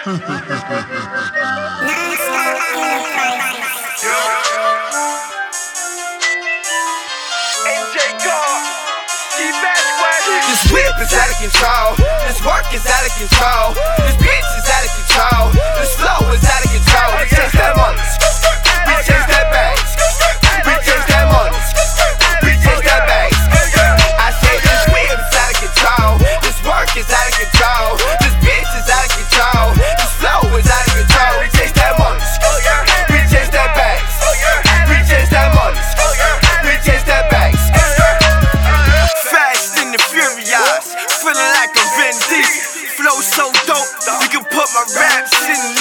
This whip is out of control. This work is out of control. This bitch is out of control. This flow is out of control. my rap sitting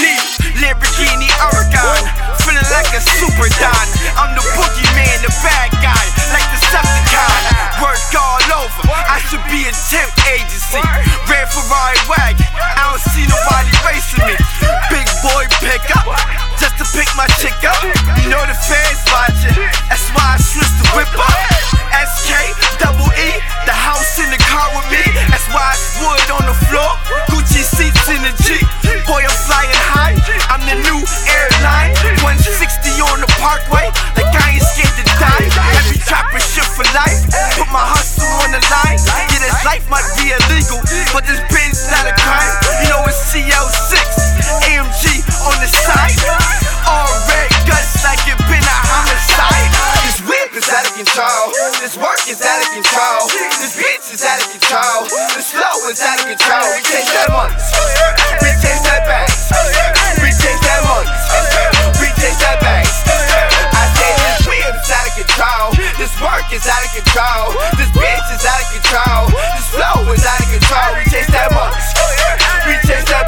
This is out of control. The flow is out of control. We change that money. We change that bank. We change that money. We change that bank. I say this wheel is out of control. This work is out of control. This bitch is out of control. This flow is out of control. We change that money. We change that.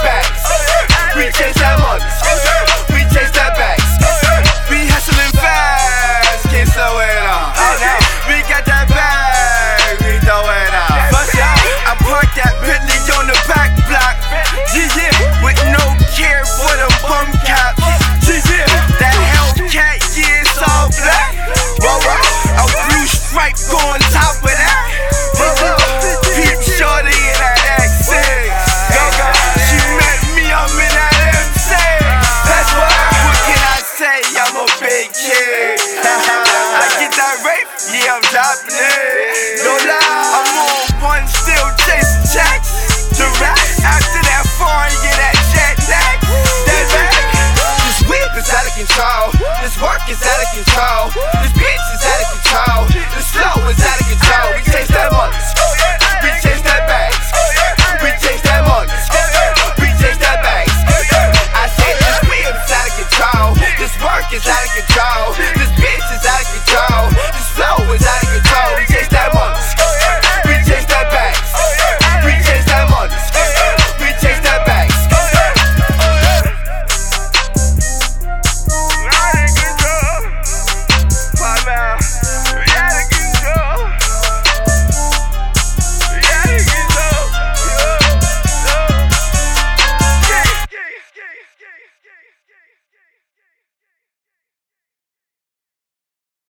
This work is out of control. This bitch is out of control. This flow is out of control. We chase that money.